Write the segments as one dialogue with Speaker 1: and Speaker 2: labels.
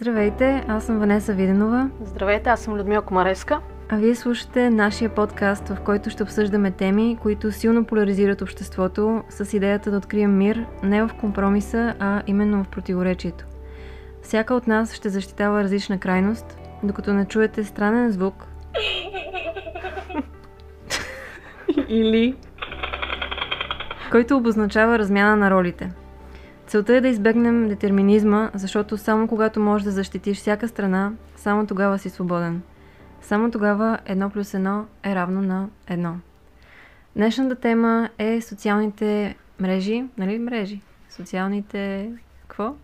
Speaker 1: Здравейте, аз съм Ванеса Виденова.
Speaker 2: Здравейте, аз съм Людмила Комареска.
Speaker 1: А вие слушате нашия подкаст, в който ще обсъждаме теми, които силно поляризират обществото, с идеята да открием мир не в компромиса, а именно в противоречието. Всяка от нас ще защитава различна крайност, докато не чуете странен звук. Или който обозначава размяна на ролите. Целта е да избегнем детерминизма, защото само когато можеш да защитиш всяка страна, само тогава си свободен. Само тогава едно плюс едно е равно на едно. Днешната тема е социалните мрежи, нали мрежи? Социалните... какво?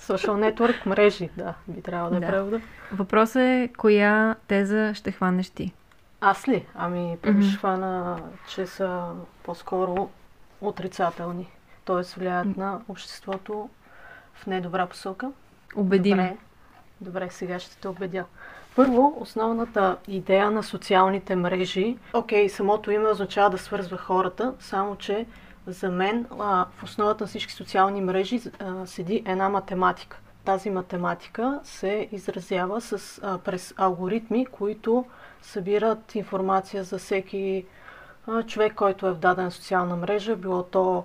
Speaker 2: Social network мрежи, да, би трябвало да е да. превода.
Speaker 1: Въпросът е, коя теза ще хванеш ти?
Speaker 2: Аз ли? Ами, първо mm-hmm. ще хвана, че са по-скоро отрицателни. Т.е. влияят на обществото в недобра посока.
Speaker 1: Убеди
Speaker 2: Добре, добре, сега ще те убедя. Първо, основната идея на социалните мрежи, окей, самото име означава да свързва хората, само че за мен а, в основата на всички социални мрежи а, седи една математика. Тази математика се изразява с, а, през алгоритми, които събират информация за всеки човек, който е в дадена социална мрежа, било то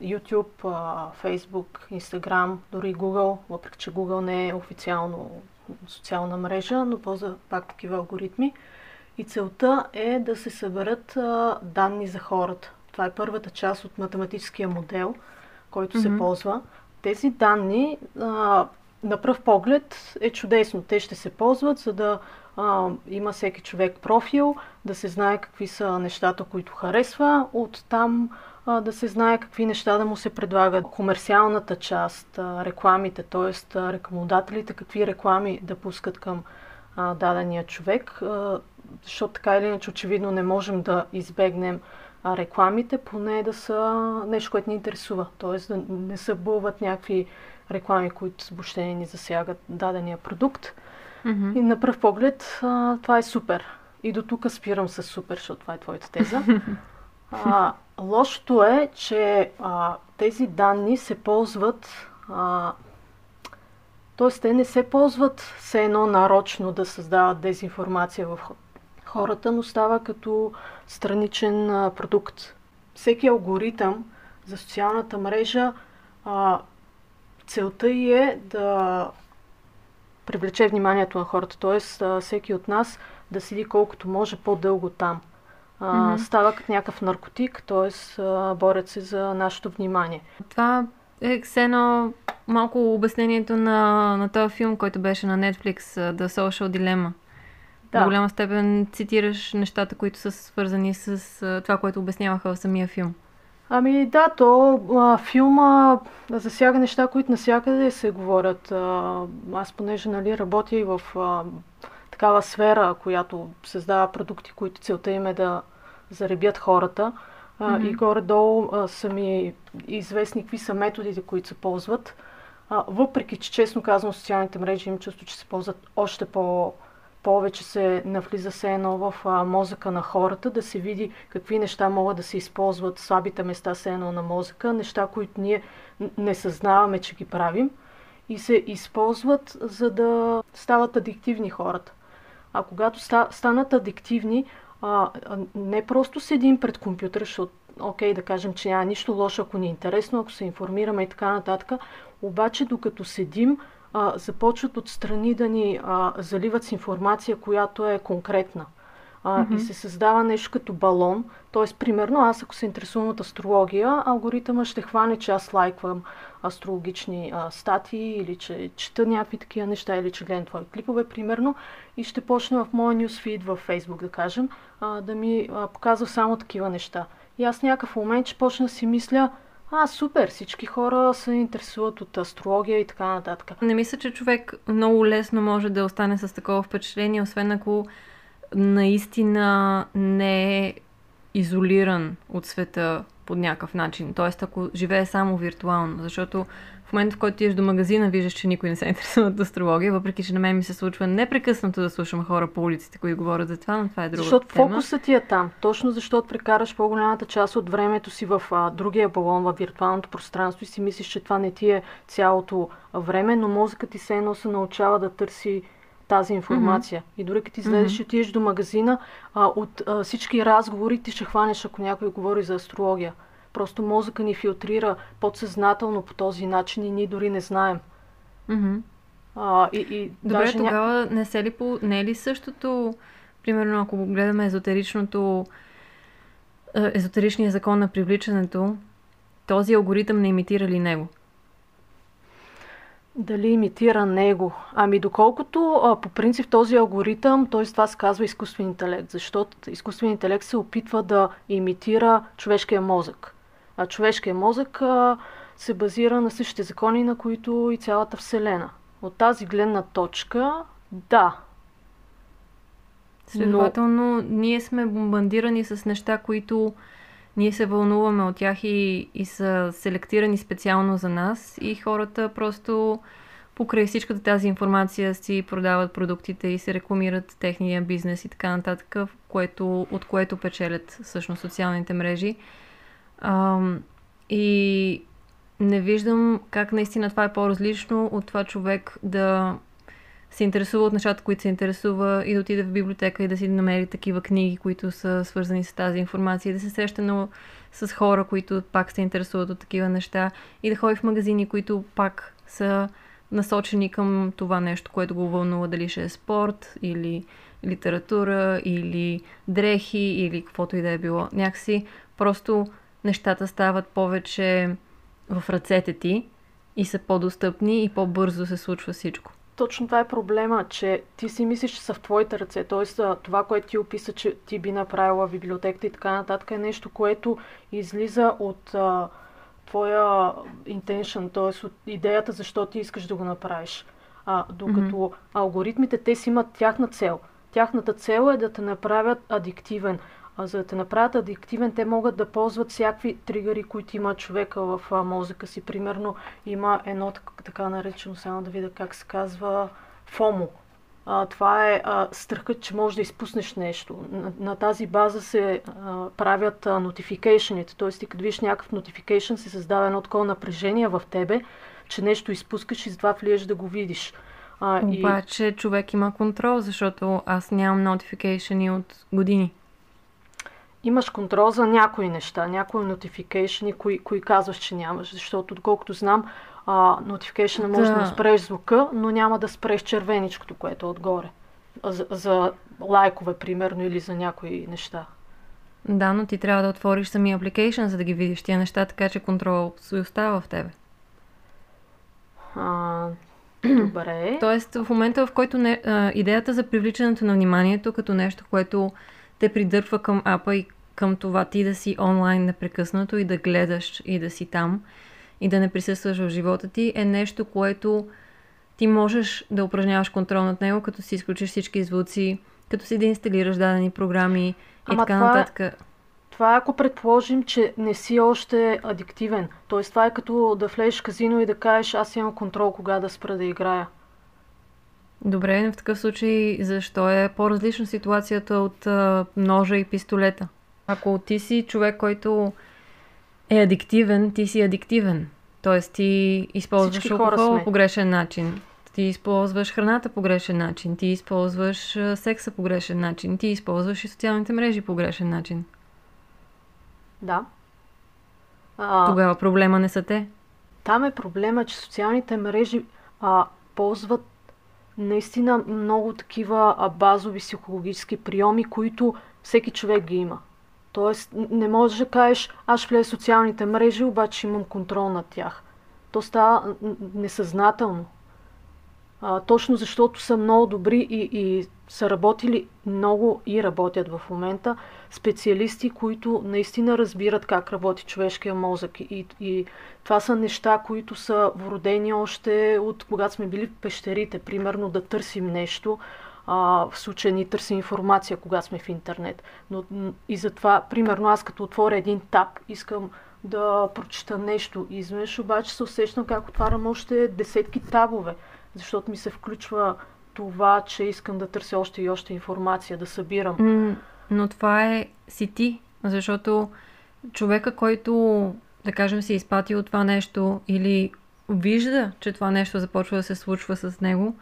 Speaker 2: YouTube, Facebook, Instagram, дори Google, въпреки че Google не е официално социална мрежа, но ползва пак такива алгоритми. И целта е да се съберат данни за хората. Това е първата част от математическия модел, който mm-hmm. се ползва. Тези данни а, на пръв поглед е чудесно. Те ще се ползват, за да а, има всеки човек профил, да се знае какви са нещата, които харесва. От там а, да се знае какви неща да му се предлагат. Комерциалната част, а, рекламите, т.е. рекламодателите, какви реклами да пускат към а, дадения човек, а, защото така или иначе очевидно не можем да избегнем а, рекламите, поне да са нещо, което ни интересува. Т.е. да не събълват някакви реклами, които въобще ни засягат дадения продукт. Mm-hmm. И на пръв поглед а, това е супер. И до тук спирам с супер, защото това е твоята теза. А, лошото е, че а, тези данни се ползват. А, Тоест, те не се ползват все едно нарочно да създават дезинформация в хората, но става като страничен а, продукт. Всеки алгоритъм за социалната мрежа, а, целта й е да привлече вниманието на хората, т.е. всеки от нас да седи колкото може по-дълго там а, mm-hmm. става като някакъв наркотик, т.е. борят се за нашето внимание.
Speaker 1: Това е едно малко обяснението на, на този филм, който беше на Netflix, The Social Dilemma. Да. До голяма степен цитираш нещата, които са свързани с това, което обясняваха в самия филм.
Speaker 2: Ами да, то а, филма засяга неща, които насякъде се говорят. А, аз понеже нали, работя и в а, такава сфера, която създава продукти, които целта им е да заребят хората. Mm-hmm. и горе-долу са ми известни какви са методите, които се ползват. А, въпреки, че честно казвам, социалните мрежи им чувство, че се ползват още по- повече се навлиза се едно в а, мозъка на хората, да се види какви неща могат да се използват, слабите места се едно на мозъка, неща, които ние не съзнаваме, че ги правим и се използват, за да стават адиктивни хората. А когато ста, станат адиктивни, а, не просто седим пред компютъра, защото, окей, да кажем, че няма нищо лошо, ако ни е интересно, ако се информираме и така нататък, обаче докато седим, а, започват отстрани да ни а, заливат с информация, която е конкретна а, mm-hmm. и се създава нещо като балон. Тоест, примерно, аз ако се интересувам от астрология, алгоритъма ще хване, че аз лайквам астрологични а, статии или че чета някакви такива неща или че гледам твои клипове, примерно, и ще почне в моя нюсфид във Facebook, да кажем, а, да ми а, показва само такива неща. И аз някакъв момент ще почна да си мисля, а, супер, всички хора се интересуват от астрология и така нататък.
Speaker 1: Не мисля, че човек много лесно може да остане с такова впечатление, освен ако наистина не е изолиран от света по някакъв начин. Тоест, ако живее само виртуално. Защото в момента, в който ти до магазина, виждаш, че никой не се интересува от астрология, въпреки че на мен ми се случва непрекъснато да слушам хора по улиците, които говорят за това, но това е друга
Speaker 2: Защото
Speaker 1: тема.
Speaker 2: фокусът ти е там. Точно защото прекараш по-голямата част от времето си в а, другия балон, в виртуалното пространство и си мислиш, че това не ти е цялото време, но мозъкът ти се едно се научава да търси тази информация. Mm-hmm. И дори като излезеш mm-hmm. отидеш до магазина, а, от а, всички разговори ти ще хванеш, ако някой говори за астрология. Просто мозъка ни филтрира подсъзнателно по този начин и ние дори не знаем.
Speaker 1: Mm-hmm.
Speaker 2: А, и, и
Speaker 1: Добре,
Speaker 2: даже
Speaker 1: тогава не, се ли по... не е ли същото, примерно ако гледаме езотеричното, е, езотеричния закон на привличането, този алгоритъм не имитира ли него?
Speaker 2: Дали имитира него? Ами доколкото а, по принцип този алгоритъм, т.е. това се казва изкуствен интелект, защото изкуствен интелект се опитва да имитира човешкия мозък. А човешкия мозък а, се базира на същите закони, на които и цялата Вселена. От тази гледна точка, да.
Speaker 1: Следователно, Но... ние сме бомбандирани с неща, които ние се вълнуваме от тях и, и са селектирани специално за нас и хората просто покрай всичката тази информация си продават продуктите и се рекламират техния бизнес и така нататък, което, от което печелят всъщност социалните мрежи. А, и не виждам как наистина това е по-различно от това човек да се интересува от нещата, които се интересува и да отиде в библиотека и да си намери такива книги, които са свързани с тази информация и да се среща но с хора, които пак се интересуват от такива неща и да ходи в магазини, които пак са насочени към това нещо, което го вълнува, дали ще е спорт или литература или дрехи или каквото и да е било. Някакси просто нещата стават повече в ръцете ти и са по-достъпни и по-бързо се случва всичко.
Speaker 2: Точно това е проблема, че ти си мислиш, че са в твоите ръце. Тоест, това, което ти описа, че ти би направила в библиотеката и така нататък, е нещо, което излиза от а, твоя intention, т.е. от идеята защо ти искаш да го направиш. А, докато mm-hmm. алгоритмите, те си имат тяхна цел. Тяхната цел е да те направят адиктивен. За да те направят адиктивен, те могат да ползват всякакви тригъри, които има човека в мозъка си. Примерно има едно така наречено, само да видя как се казва, ФОМО. А, това е а, страхът, че можеш да изпуснеш нещо. На, на тази база се а, правят а, нотификейшените. Т.е. ти като видиш някакъв нотификейшн, се създава едно такова напрежение в тебе, че нещо изпускаш и затова влиеш да го видиш.
Speaker 1: А, Обаче и... човек има контрол, защото аз нямам нотификейшени от години
Speaker 2: имаш контрол за някои неща, някои notification, кои, кои казваш, че нямаш, защото доколкото знам, notification да. може да спреш звука, но няма да спреш червеничкото, което е отгоре. За, за лайкове, примерно, или за някои неща.
Speaker 1: Да, но ти трябва да отвориш самия application, за да ги видиш тия неща, така че контрол се остава в тебе.
Speaker 2: А, добре.
Speaker 1: Тоест, в момента, в който не, а, идеята за привличането на вниманието като нещо, което те придърпва към апа и към това ти да си онлайн непрекъснато и да гледаш и да си там и да не присъстваш в живота ти е нещо, което ти можеш да упражняваш контрол над него, като си изключиш всички звуци, като си да инсталираш дадени програми и Ама така това, нататък.
Speaker 2: Това ако предположим, че не си още адиктивен. Тоест това е като да влезеш казино и да кажеш аз имам контрол кога да спра да играя.
Speaker 1: Добре, в такъв случай защо е по-различна ситуацията от а, ножа и пистолета? Ако ти си човек, който е адиктивен, ти си адиктивен. Тоест ти използваш алкохол по грешен начин. Ти използваш храната по грешен начин. Ти използваш секса по грешен начин. Ти използваш и социалните мрежи по грешен начин.
Speaker 2: Да.
Speaker 1: А, Тогава проблема не са те.
Speaker 2: Там е проблема, че социалните мрежи а, ползват наистина много такива базови психологически приеми, които всеки човек ги има. Тоест, не можеш да кажеш, аз влезе в социалните мрежи, обаче имам контрол над тях. То става несъзнателно. А, точно защото са много добри и, и са работили много и работят в момента специалисти, които наистина разбират как работи човешкия мозък. И, и това са неща, които са вродени още от когато сме били в пещерите. Примерно да търсим нещо, а, в случая ни търсим информация, когато сме в интернет. Но и затова, примерно аз като отворя един таб, искам да прочита нещо. Изведнъж обаче се усещам как отварям още десетки табове, защото ми се включва това, че искам да търся още и още информация, да събирам.
Speaker 1: Но това е си ти, защото човека, който, да кажем, си е изпатил това нещо или вижда, че това нещо започва да се случва с него,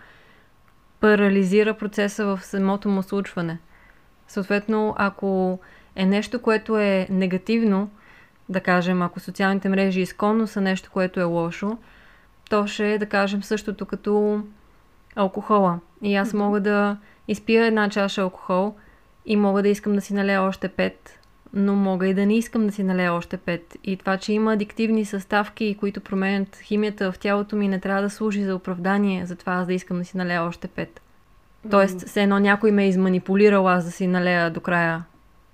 Speaker 1: парализира процеса в самото му случване. Съответно, ако е нещо, което е негативно, да кажем, ако социалните мрежи изконно са нещо, което е лошо, то ще е, да кажем, същото като алкохола. И аз мога да изпия една чаша алкохол и мога да искам да си налея още пет, но мога и да не искам да си налея още пет. И това, че има адиктивни съставки, които променят химията в тялото ми, не трябва да служи за оправдание за това аз да искам да си налея още пет. Тоест, все едно някой ме е изманипулирал аз да си налея до края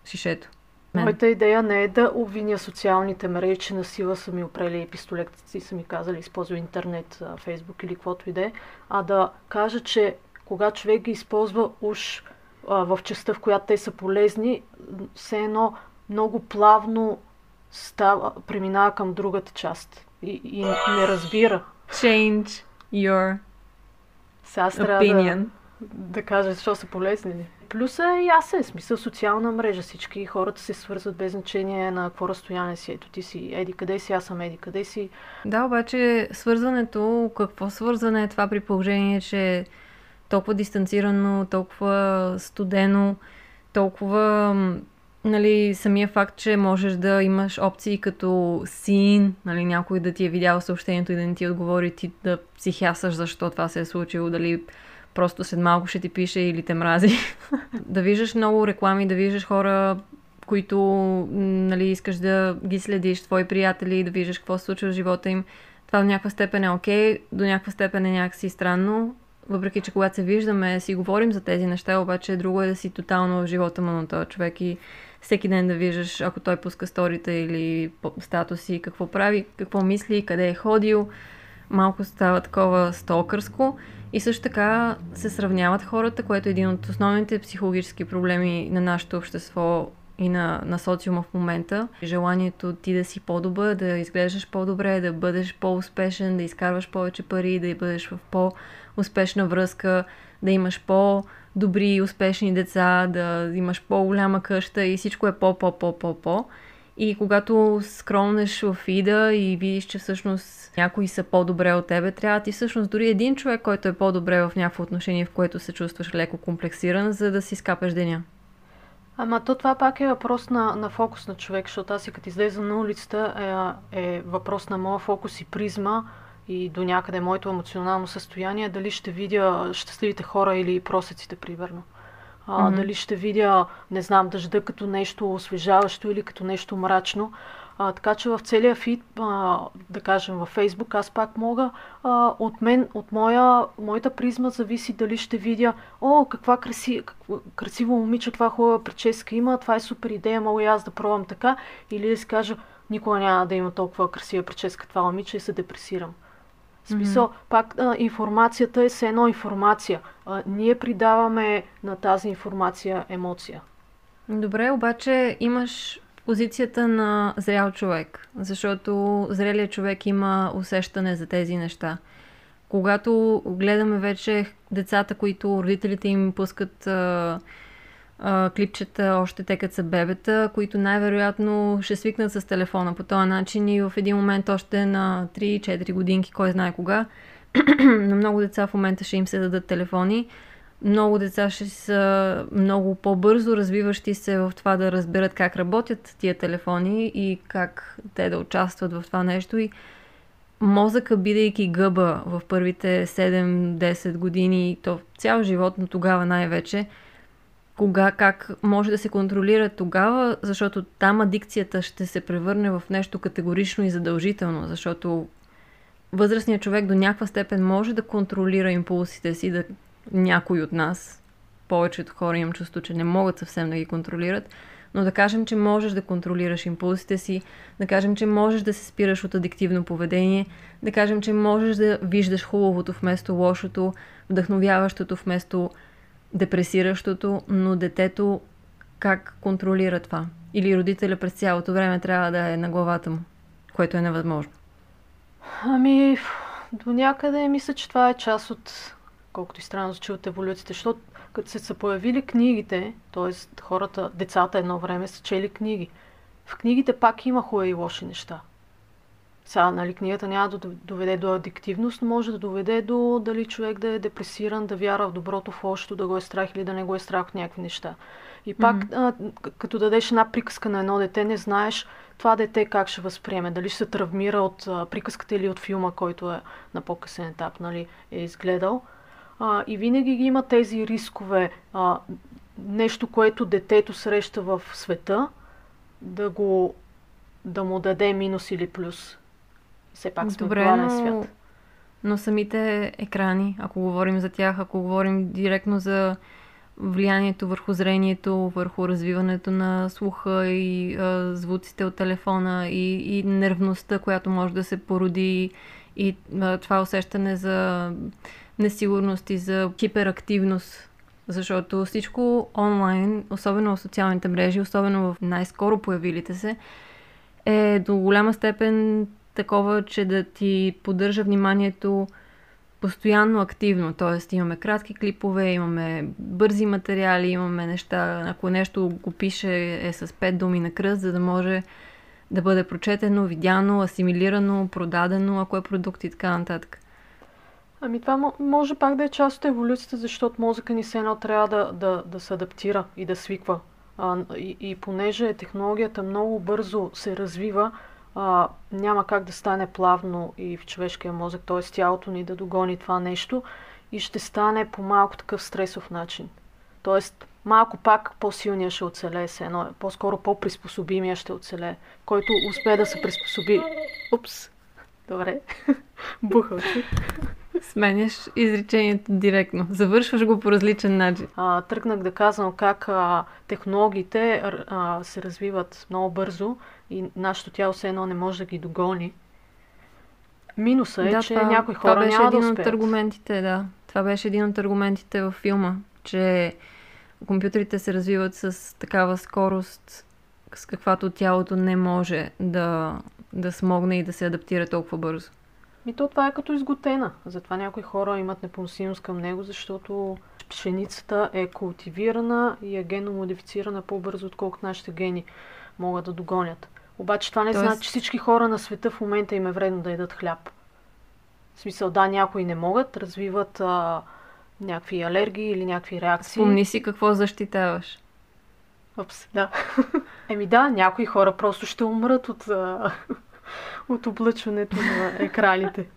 Speaker 1: шишето. Мен.
Speaker 2: Моята идея не е да обвиня социалните мрежи, че на сила са ми опрели пистолетите и са ми казали използвай интернет, фейсбук или каквото и да е, а да кажа, че когато човек ги използва уж а, в частта, в която те са полезни, все едно много плавно става, преминава към другата част и, и не разбира.
Speaker 1: Change your
Speaker 2: Сега трябва да,
Speaker 1: opinion.
Speaker 2: да кажа защо са полезни. ли. Плюс е ясен, смисъл социална мрежа. Всички хората се свързват без значение на какво разстояние си. Ето ти си еди къде си, аз съм еди къде си.
Speaker 1: Да, обаче свързването, какво свързване е това при положение, че е толкова дистанцирано, толкова студено, толкова нали, самия факт, че можеш да имаш опции като син, нали, някой да ти е видял съобщението и да не ти отговори, ти да психясаш защо това се е случило, дали просто след малко ще ти пише или те мрази. да виждаш много реклами, да виждаш хора, които нали, искаш да ги следиш, твои приятели, да виждаш какво се случва в живота им. Това до някаква степен е окей, до някаква степен е някакси странно, въпреки че когато се виждаме, си говорим за тези неща, обаче друго е да си тотално в живота му на този човек и всеки ден да виждаш, ако той пуска сторите или статуси, какво прави, какво мисли, къде е ходил. Малко става такова сталкърско. И също така се сравняват хората, което е един от основните психологически проблеми на нашето общество и на, на социума в момента. Желанието ти да си по-добър, да изглеждаш по-добре, да бъдеш по-успешен, да изкарваш повече пари, да бъдеш в по-успешна връзка, да имаш по-добри и успешни деца, да имаш по-голяма къща и всичко е по-по-по-по-по. И когато скромнеш в фида и видиш, че всъщност някои са по-добре от тебе, трябва ти всъщност дори един човек, който е по-добре в някакво отношение, в което се чувстваш леко комплексиран, за да си скапеш деня.
Speaker 2: Ама то това пак е въпрос на, на фокус на човек, защото аз и като излеза на улицата е, е въпрос на моя фокус и призма и до някъде моето емоционално състояние, дали ще видя щастливите хора или просеците, примерно. А,
Speaker 1: Мгм.
Speaker 2: Дали ще видя, не знам, дъжда като нещо освежаващо или като нещо мрачно. А, така че в целия фид, а, да кажем във Фейсбук, аз пак мога а, от мен, от моя, моята призма зависи дали ще видя, о, каква краси, какво, красиво момиче, каква хубава прическа има, това е супер идея, мога и аз да пробвам така, или да си кажа, никога няма да има толкова красива прическа това момиче и се депресирам. Смисъл, пак а, информацията е все едно информация. А, ние придаваме на тази информация емоция.
Speaker 1: Добре, обаче имаш позицията на зрял човек, защото зрелият човек има усещане за тези неща. Когато гледаме вече децата, които родителите им пускат а, клипчета още те като са бебета, които най-вероятно ще свикнат с телефона по този начин и в един момент още на 3-4 годинки, кой знае кога, на много деца в момента ще им се дадат телефони. Много деца ще са много по-бързо развиващи се в това да разберат как работят тия телефони и как те да участват в това нещо. И мозъка, бидейки гъба в първите 7-10 години, то цял живот, но тогава най-вече, кога, как може да се контролира тогава, защото там адикцията ще се превърне в нещо категорично и задължително, защото възрастният човек до някаква степен може да контролира импулсите си, да някой от нас, повечето хора имам чувство, че не могат съвсем да ги контролират, но да кажем, че можеш да контролираш импулсите си, да кажем, че можеш да се спираш от адиктивно поведение, да кажем, че можеш да виждаш хубавото вместо лошото, вдъхновяващото вместо депресиращото, но детето как контролира това? Или родителя през цялото време трябва да е на главата му? което е невъзможно.
Speaker 2: Ами, до някъде мисля, че това е част от, колкото и странно звучи от еволюцията, защото като се са появили книгите, т.е. хората, децата едно време са чели книги. В книгите пак има хубави и лоши неща. Сега, нали, книгата няма да доведе до адиктивност, но може да доведе до дали човек да е депресиран, да вяра в доброто, в лошото, да го е страх или да не го е страх от някакви неща. И пак, mm-hmm. а, като дадеш една приказка на едно дете, не знаеш това дете как ще възприеме. Дали ще се травмира от а, приказката или от филма, който е на по-късен етап, нали, е изгледал. А, и винаги ги има тези рискове. А, нещо, което детето среща в света, да го да му даде минус или плюс. Все пак сме Добре, в но... свят.
Speaker 1: Но самите екрани, ако говорим за тях, ако говорим директно за влиянието върху зрението, върху развиването на слуха и а, звуците от телефона и, и нервността, която може да се породи и а, това усещане за несигурност и за хиперактивност. Защото всичко онлайн, особено в социалните мрежи, особено в най-скоро появилите се, е до голяма степен такова, че да ти поддържа вниманието постоянно активно. Тоест имаме кратки клипове, имаме бързи материали, имаме неща. Ако нещо го пише е с пет думи на кръст, за да може да бъде прочетено, видяно, асимилирано, продадено, ако е продукт и така нататък.
Speaker 2: Ами това може пак да е част от еволюцията, защото мозъка ни се едно трябва да, да, да се адаптира и да свиква. А, и, и понеже технологията много бързо се развива, а, няма как да стане плавно и в човешкия мозък, т.е. тялото ни да догони това нещо и ще стане по малко такъв стресов начин. Тоест, малко пак по-силния ще оцелее се едно, по-скоро по-приспособимия ще оцелее, който успее да се приспособи. Упс, добре, бухал си.
Speaker 1: Сменяш изречението директно. Завършваш го по различен начин.
Speaker 2: А, тръгнах да казвам как а, технологиите а, се развиват много бързо и нашето тяло все едно не може да ги догони. Минуса е, да, че това, някои хора това беше няма
Speaker 1: един
Speaker 2: да
Speaker 1: успеят. от аргументите, да. Това беше един от аргументите във филма, че компютрите се развиват с такава скорост, с каквато тялото не може да, да смогне и да се адаптира толкова бързо.
Speaker 2: Ми то това е като изготена. Затова някои хора имат непоносимост към него, защото пшеницата е култивирана и е генно модифицирана по-бързо, отколкото нашите гени могат да догонят. Обаче това не Тоест... значи, че всички хора на света в момента им е вредно да ядат хляб. В смисъл, да, някои не могат, развиват а, някакви алергии или някакви реакции.
Speaker 1: Спомни си какво защитаваш.
Speaker 2: Опс, да. Еми да, някои хора просто ще умрат от, а, от облъчването на екраните.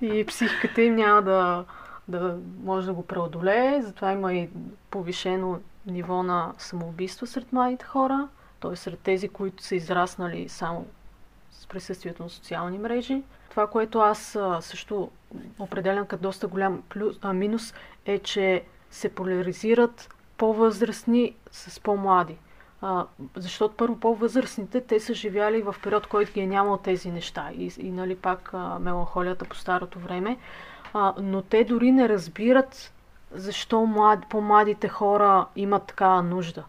Speaker 2: И психиката им няма да, да може да го преодолее. Затова има и повишено ниво на самоубийство сред младите хора т.е. сред тези, които са израснали само с присъствието на социални мрежи. Това, което аз също определям като доста голям плюс, а, минус, е, че се поляризират по-възрастни с по-млади. А, защото първо по-възрастните, те са живяли в период, който ги е нямал тези неща. И, и нали, пак а, меланхолията по старото време. А, но те дори не разбират защо млад, по-младите хора имат такава нужда.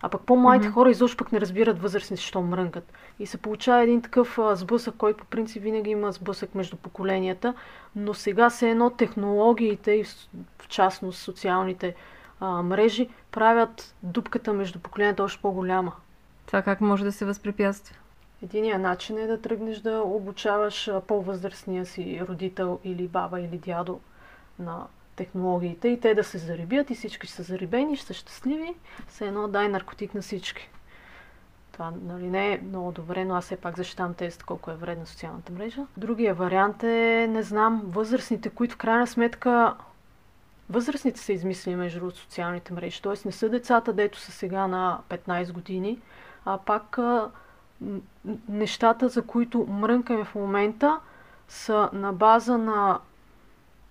Speaker 2: А пък по-младите mm-hmm. хора изобщо пък не разбират възрастните, що мрънкат. И се получава един такъв а, сблъсък, който по принцип винаги има сблъсък между поколенията, но сега се едно технологиите и в частност социалните а, мрежи правят дупката между поколенията още по-голяма.
Speaker 1: Това как може да се възпрепятства?
Speaker 2: Единият начин е да тръгнеш да обучаваш по-възрастния си родител или баба или дядо на технологиите и те да се зарибят и всички са зарибени, ще са щастливи, все едно дай наркотик на всички. Това нали, не е много добре, но аз все пак защитавам тест колко е вредна социалната мрежа. Другия вариант е, не знам, възрастните, които в крайна сметка възрастните са измислили между социалните мрежи. Т.е. не са децата, дето са сега на 15 години, а пак нещата, за които мрънкаме в момента, са на база на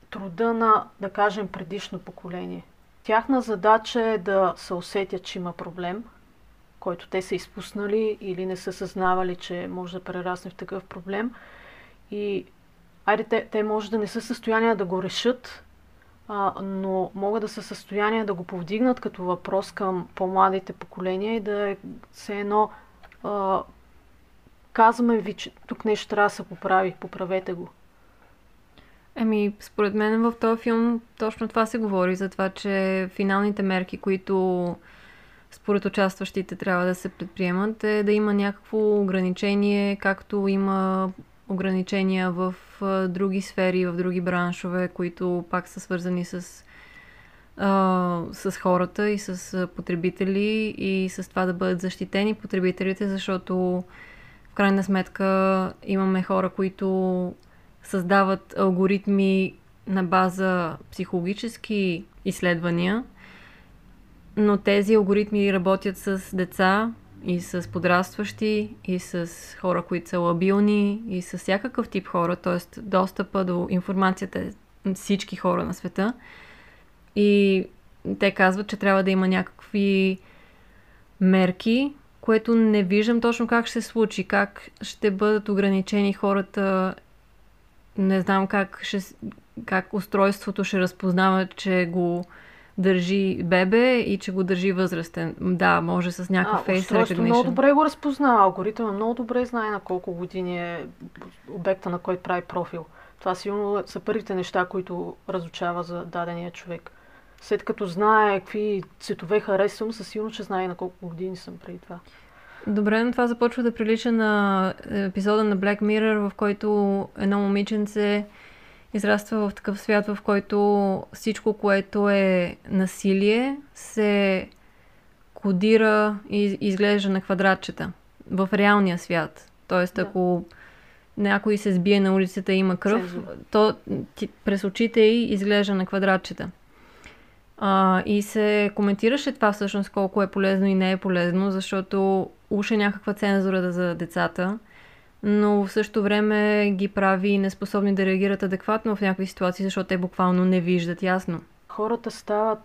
Speaker 2: труда на, да кажем, предишно поколение. Тяхна задача е да се усетят, че има проблем, който те са изпуснали или не са съзнавали, че може да прерасне в такъв проблем. И айде, те, те може да не са в състояние да го решат, а, но могат да са в състояние да го повдигнат като въпрос към по-младите поколения и да е все едно а, казваме ви, че тук нещо трябва да се поправи, поправете го.
Speaker 1: Еми, според мен в този филм точно това се говори, за това, че финалните мерки, които според участващите трябва да се предприемат, е да има някакво ограничение, както има ограничения в други сфери, в други браншове, които пак са свързани с, а, с хората и с потребители и с това да бъдат защитени потребителите, защото в крайна сметка имаме хора, които създават алгоритми на база психологически изследвания, но тези алгоритми работят с деца и с подрастващи, и с хора, които са лабилни, и с всякакъв тип хора, т.е. достъпа до информацията е всички хора на света. И те казват, че трябва да има някакви мерки, което не виждам точно как ще се случи, как ще бъдат ограничени хората не знам как, ще, как устройството ще разпознава, че го държи бебе и че го държи възрастен. Да, може с някакъв фейс recognition.
Speaker 2: много добре го разпознава. Алгоритъмът много добре знае на колко години е обекта, на който прави профил. Това сигурно са първите неща, които разучава за дадения човек. След като знае какви цветове харесвам, със сигурно че знае на колко години съм преди това.
Speaker 1: Добре, но това започва да прилича на епизода на Black Mirror, в който едно момиченце израства в такъв свят, в който всичко, което е насилие, се кодира и изглежда на квадратчета в реалния свят. Тоест, да. ако някой се сбие на улицата и има кръв, то ти, през очите й изглежда на квадратчета. А, и се коментираше това всъщност колко е полезно и не е полезно, защото уж е някаква цензура за децата, но в същото време ги прави неспособни да реагират адекватно в някакви ситуации, защото те буквално не виждат ясно.
Speaker 2: Хората стават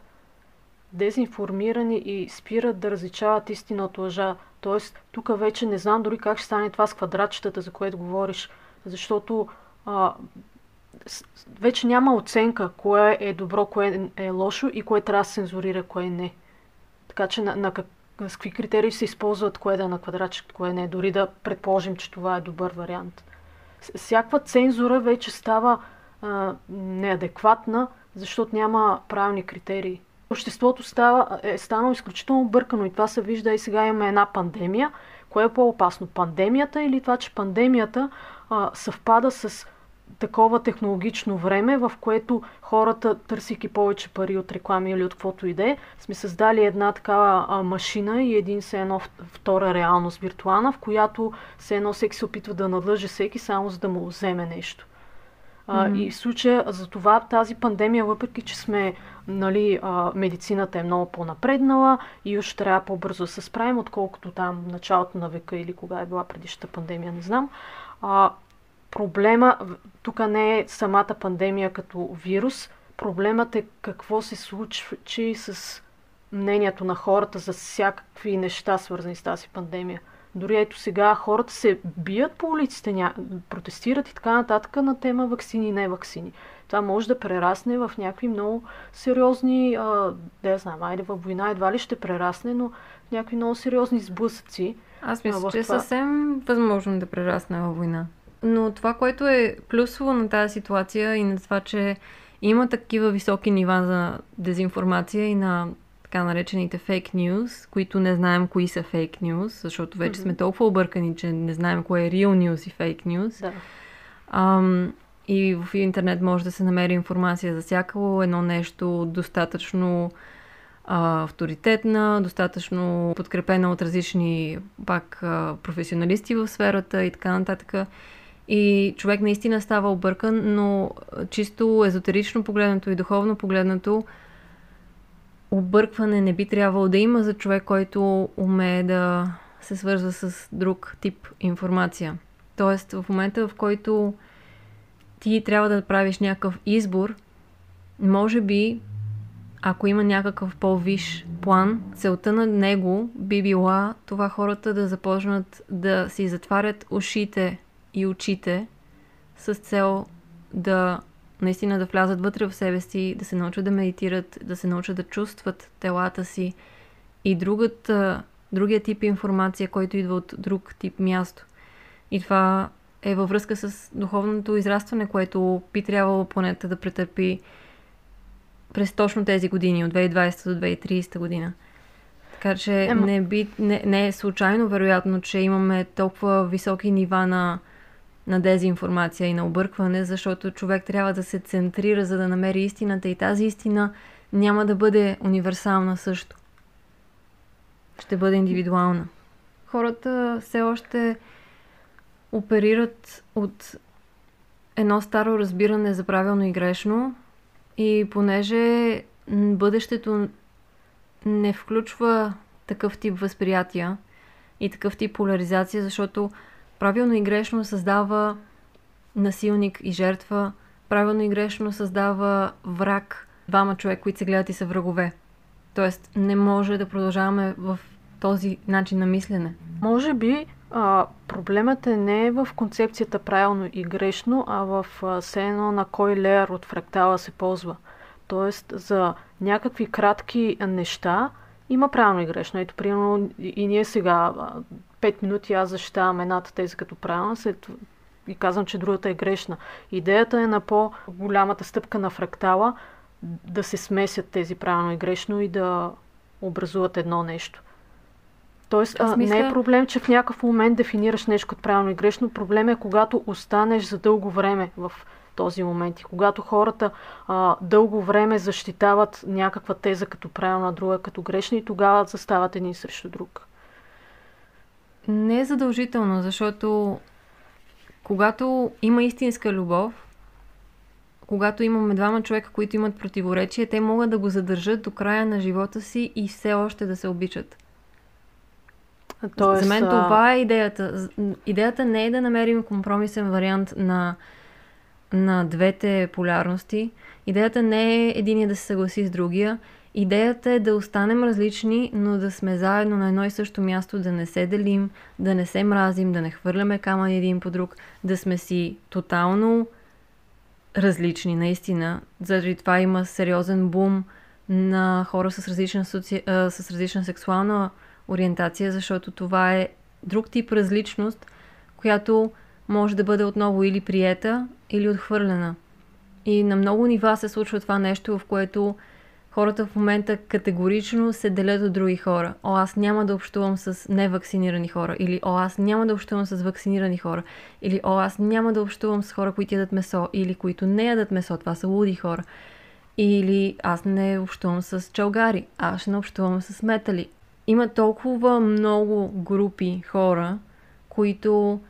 Speaker 2: дезинформирани и спират да различават истина от лъжа. Тоест, тук вече не знам дори как ще стане това с квадратчетата, за което говориш, защото а, вече няма оценка кое е добро, кое е лошо и кое трябва да се цензурира, кое не. Така че на, на, с какви критерии се използват кое да е на квадратчик, кое не, дори да предположим, че това е добър вариант. Всякаква цензура вече става а, неадекватна, защото няма правилни критерии. Обществото става, е станало изключително бъркано и това се вижда и сега имаме една пандемия. Кое е по-опасно? Пандемията или това, че пандемията а, съвпада с такова технологично време, в което хората, търсики повече пари от реклами или от каквото и да е, сме създали една такава а, машина и един се едно втора реалност виртуална, в която се едно всеки се опитва да надлъже всеки само за да му вземе нещо. А, mm-hmm. И в случая за това тази пандемия, въпреки че сме, нали, а, медицината е много по-напреднала и още трябва по-бързо да се справим, отколкото там началото на века или кога е била предишната пандемия, не знам. А, проблема тук не е самата пандемия като вирус, проблемът е какво се случи с мнението на хората за всякакви неща, свързани с тази пандемия. Дори ето сега хората се бият по улиците, ня... протестират и така нататък на тема вакцини и не вакцини. Това може да прерасне в някакви много сериозни, а, да знам, айде във война едва ли ще прерасне, но в някакви много сериозни сблъсъци.
Speaker 1: Аз мисля, че е това... съвсем възможно да прерасне във война. Но това, което е плюсово на тази ситуация и на това, че има такива високи нива за дезинформация и на така наречените фейк нюз, които не знаем кои са фейк нюз, защото вече mm-hmm. сме толкова объркани, че не знаем кое е real news и фейк нюз. Да. Ам, и в интернет може да се намери информация за всяко едно нещо достатъчно а, авторитетна, достатъчно подкрепена от различни пак а, професионалисти в сферата и така нататък. И човек наистина става объркан, но чисто езотерично погледнато и духовно погледнато, объркване не би трябвало да има за човек, който умее да се свързва с друг тип информация. Тоест, в момента, в който ти трябва да правиш някакъв избор, може би, ако има някакъв по-виш план, целта на него би била това хората да започнат да си затварят ушите и очите с цел да наистина да влязат вътре в себе си, да се научат да медитират, да се научат да чувстват телата си и другата, другия тип информация, който идва от друг тип място. И това е във връзка с духовното израстване, което би трябвало планета да претърпи през точно тези години, от 2020 до 2030 година. Така че Ема... не, би, не, не е случайно, вероятно, че имаме толкова високи нива на, на дезинформация и на объркване, защото човек трябва да се центрира, за да намери истината и тази истина няма да бъде универсална също. Ще бъде индивидуална. Хората все още оперират от едно старо разбиране за правилно и грешно и понеже бъдещето не включва такъв тип възприятия и такъв тип поляризация, защото правилно и грешно създава насилник и жертва, правилно и грешно създава враг, двама човек, които се гледат и са врагове. Тоест не може да продължаваме в този начин на мислене.
Speaker 2: Може би а, проблемът е не в концепцията правилно и грешно, а в все едно на кой леер от фрактала се ползва. Тоест за някакви кратки неща има правилно и грешно. Ето, примерно и ние сега, 5 минути аз защитавам едната тези като правилна, след и казвам, че другата е грешна. Идеята е на по-голямата стъпка на фрактала да се смесят тези правилно и грешно и да образуват едно нещо. Тоест, а, мисля... не е проблем, че в някакъв момент дефинираш нещо като правилно и грешно. Проблем е, когато останеш за дълго време в този момент и когато хората а, дълго време защитават някаква теза като правилна, друга като грешна и тогава застават един срещу друг.
Speaker 1: Не е задължително, защото когато има истинска любов, когато имаме двама човека, които имат противоречие, те могат да го задържат до края на живота си и все още да се обичат. Тоест, За мен това е идеята. Идеята не е да намерим компромисен вариант на, на двете полярности. Идеята не е единия да се съгласи с другия. Идеята е да останем различни, но да сме заедно на едно и също място, да не се делим, да не се мразим, да не хвърляме камъни един по друг, да сме си тотално различни, наистина. Заради това има сериозен бум на хора с различна, соци... с различна сексуална ориентация, защото това е друг тип различност, която може да бъде отново или приета, или отхвърлена. И на много нива се случва това нещо, в което хората в момента категорично се делят от други хора. О, аз няма да общувам с невакцинирани хора. Или о, аз няма да общувам с вакцинирани хора. Или о, аз няма да общувам с хора, които ядат месо. Или които не ядат месо. Това са луди хора. Или аз не общувам с чалгари. Аз ще не общувам с метали има толкова много групи хора, които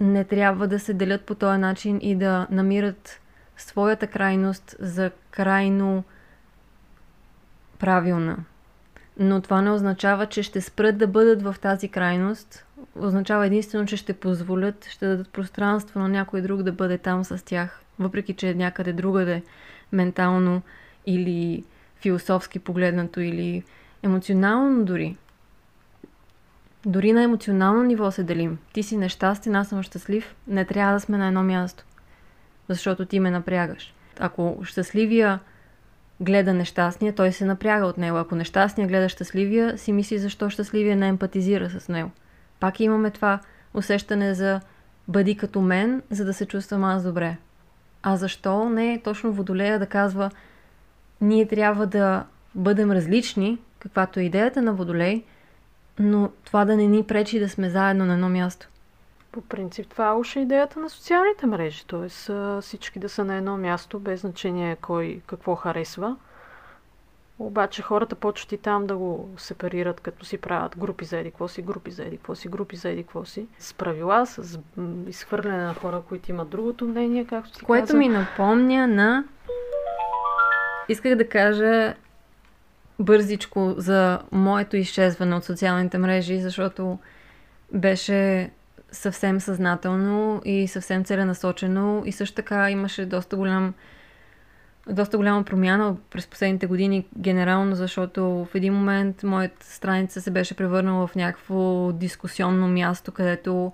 Speaker 1: не трябва да се делят по този начин и да намират своята крайност за крайно правилна. Но това не означава, че ще спрат да бъдат в тази крайност. Означава единствено, че ще позволят, ще дадат пространство на някой друг да бъде там с тях, въпреки че е някъде другаде ментално или философски погледнато или Емоционално дори. Дори на емоционално ниво се делим. Ти си нещастен, аз съм щастлив. Не трябва да сме на едно място. Защото ти ме напрягаш. Ако щастливия гледа нещастния, той се напряга от него. Ако нещастния гледа щастливия, си мисли защо щастливия не емпатизира с него. Пак имаме това усещане за бъди като мен, за да се чувствам аз добре. А защо не е точно Водолея да казва ние трябва да бъдем различни, каквато е идеята на Водолей, но това да не ни пречи да сме заедно на едно място.
Speaker 2: По принцип това е уж идеята на социалните мрежи, т.е. всички да са на едно място, без значение кой какво харесва. Обаче хората почват и там да го сепарират, като си правят групи за еди си, групи за еди си, групи за еди си. С правила, с изхвърляне на хора, които имат другото мнение, както си
Speaker 1: Което
Speaker 2: каза.
Speaker 1: ми напомня на... Исках да кажа бързичко за моето изчезване от социалните мрежи, защото беше съвсем съзнателно и съвсем целенасочено и също така имаше доста голям доста голяма промяна през последните години генерално, защото в един момент моята страница се беше превърнала в някакво дискусионно място, където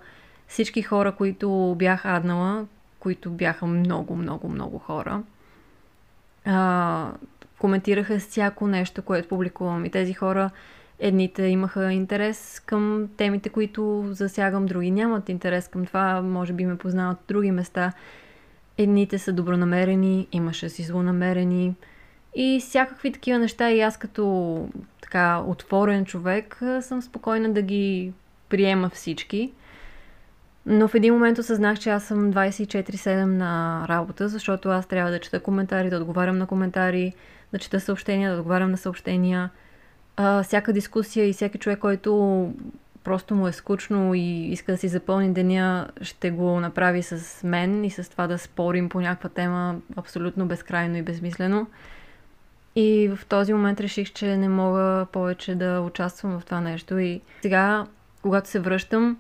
Speaker 1: всички хора, които бях аднала, които бяха много, много, много хора, а, коментираха всяко нещо, което публикувам. И тези хора Едните имаха интерес към темите, които засягам, други нямат интерес към това, може би ме познават други места. Едните са добронамерени, имаше си злонамерени и всякакви такива неща и аз като така отворен човек съм спокойна да ги приема всички. Но в един момент осъзнах, че аз съм 24-7 на работа, защото аз трябва да чета коментари, да отговарям на коментари, да чета съобщения, да отговарям на съобщения. А, всяка дискусия и всеки човек, който просто му е скучно и иска да си запълни деня, ще го направи с мен и с това да спорим по някаква тема абсолютно безкрайно и безмислено. И в този момент реших, че не мога повече да участвам в това нещо. И сега, когато се връщам,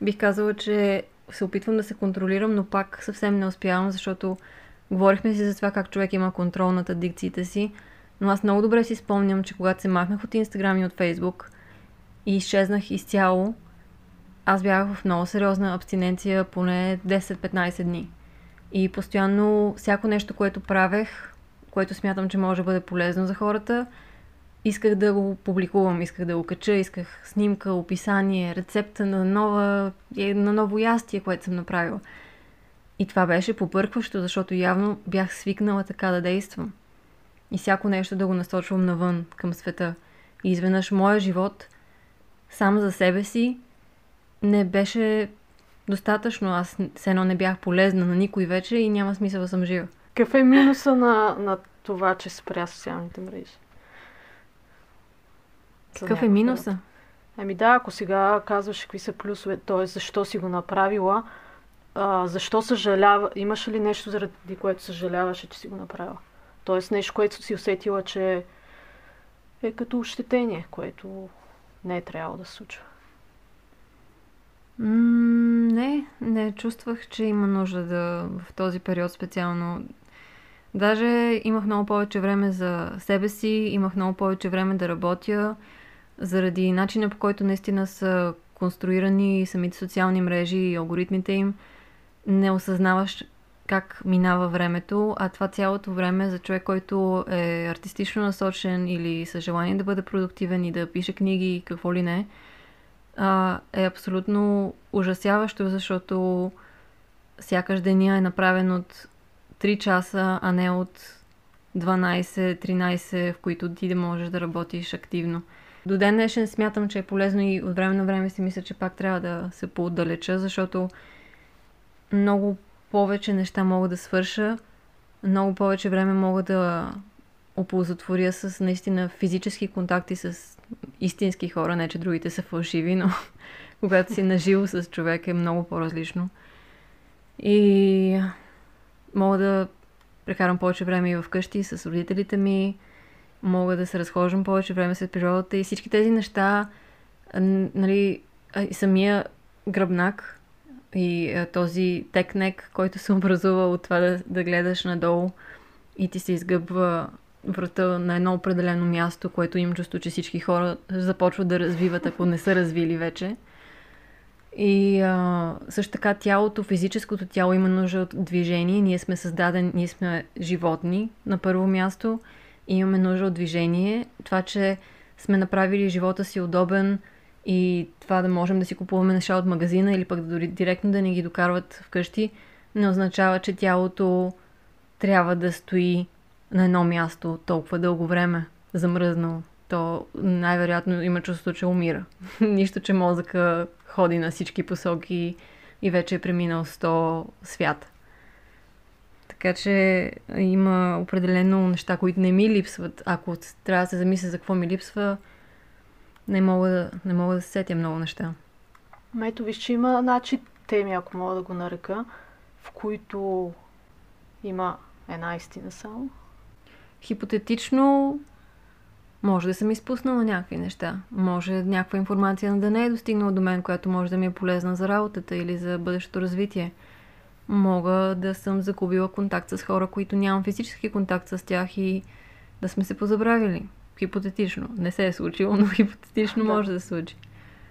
Speaker 1: бих казала, че се опитвам да се контролирам, но пак съвсем не успявам, защото говорихме си за това как човек има контрол над адикциите си. Но аз много добре си спомням, че когато се махнах от Инстаграм и от Фейсбук и изчезнах изцяло, аз бях в много сериозна абстиненция поне 10-15 дни. И постоянно всяко нещо, което правех, което смятам, че може да бъде полезно за хората, исках да го публикувам, исках да го кача, исках снимка, описание, рецепта на, нова, е, на ново ястие, което съм направила. И това беше попъркващо, защото явно бях свикнала така да действам. И всяко нещо да го насочвам навън, към света. И изведнъж моя живот, сам за себе си, не беше достатъчно. Аз все едно не бях полезна на никой вече и няма смисъл да съм жива.
Speaker 2: Какъв е минуса на, на това, че спря социалните мрежи?
Speaker 1: Какъв е минуса?
Speaker 2: Ами да, ако сега казваш какви са плюсове, т.е. защо си го направила, а, защо съжалява, имаш ли нещо заради което съжаляваше, че си го направила? Тоест нещо, което си усетила, че е като ощетение, което не е трябвало да се случва.
Speaker 1: не, не чувствах, че има нужда да в този период специално. Даже имах много повече време за себе си, имах много повече време да работя заради начина по който наистина са конструирани самите социални мрежи и алгоритмите им, не осъзнаваш как минава времето, а това цялото време за човек, който е артистично насочен или с желание да бъде продуктивен и да пише книги и какво ли не, е абсолютно ужасяващо, защото сякаш деня е направен от 3 часа, а не от 12-13, в които ти да можеш да работиш активно. До ден днешен смятам, че е полезно и от време на време си мисля, че пак трябва да се поотдалеча, защото много повече неща мога да свърша, много повече време мога да оползотворя с наистина физически контакти с истински хора, не че другите са фалшиви, но когато си наживо с човек е много по-различно. И мога да прекарам повече време и вкъщи с родителите ми, мога да се разхождам повече време след природата и всички тези неща, нали, самия гръбнак и този текнек, който се образува от това да, да гледаш надолу и ти се изгъбва врата на едно определено място, което имам чувство, че всички хора започват да развиват, ако не са развили вече. И а, също така тялото, физическото тяло има нужда от движение. Ние сме създадени, ние сме животни на първо място имаме нужда от движение. Това, че сме направили живота си удобен и това да можем да си купуваме неща от магазина или пък дори директно да ни ги докарват вкъщи, не означава, че тялото трябва да стои на едно място толкова дълго време, замръзнало. То най-вероятно има чувство, че умира. Нищо, че мозъка ходи на всички посоки и вече е преминал 100 свята. Така че има определено неща, които не ми липсват. Ако трябва да се замисля за какво ми липсва, не мога да, не мога да се сетя много неща.
Speaker 2: Ето виж, че има значи, теми, ако мога да го нарека, в които има една истина само.
Speaker 1: Хипотетично може да съм изпуснала някакви неща. Може някаква информация да не е достигнала до мен, която може да ми е полезна за работата или за бъдещето развитие мога да съм загубила контакт с хора, които нямам физически контакт с тях и да сме се позабравили. Хипотетично. Не се е случило, но хипотетично да. може да се случи.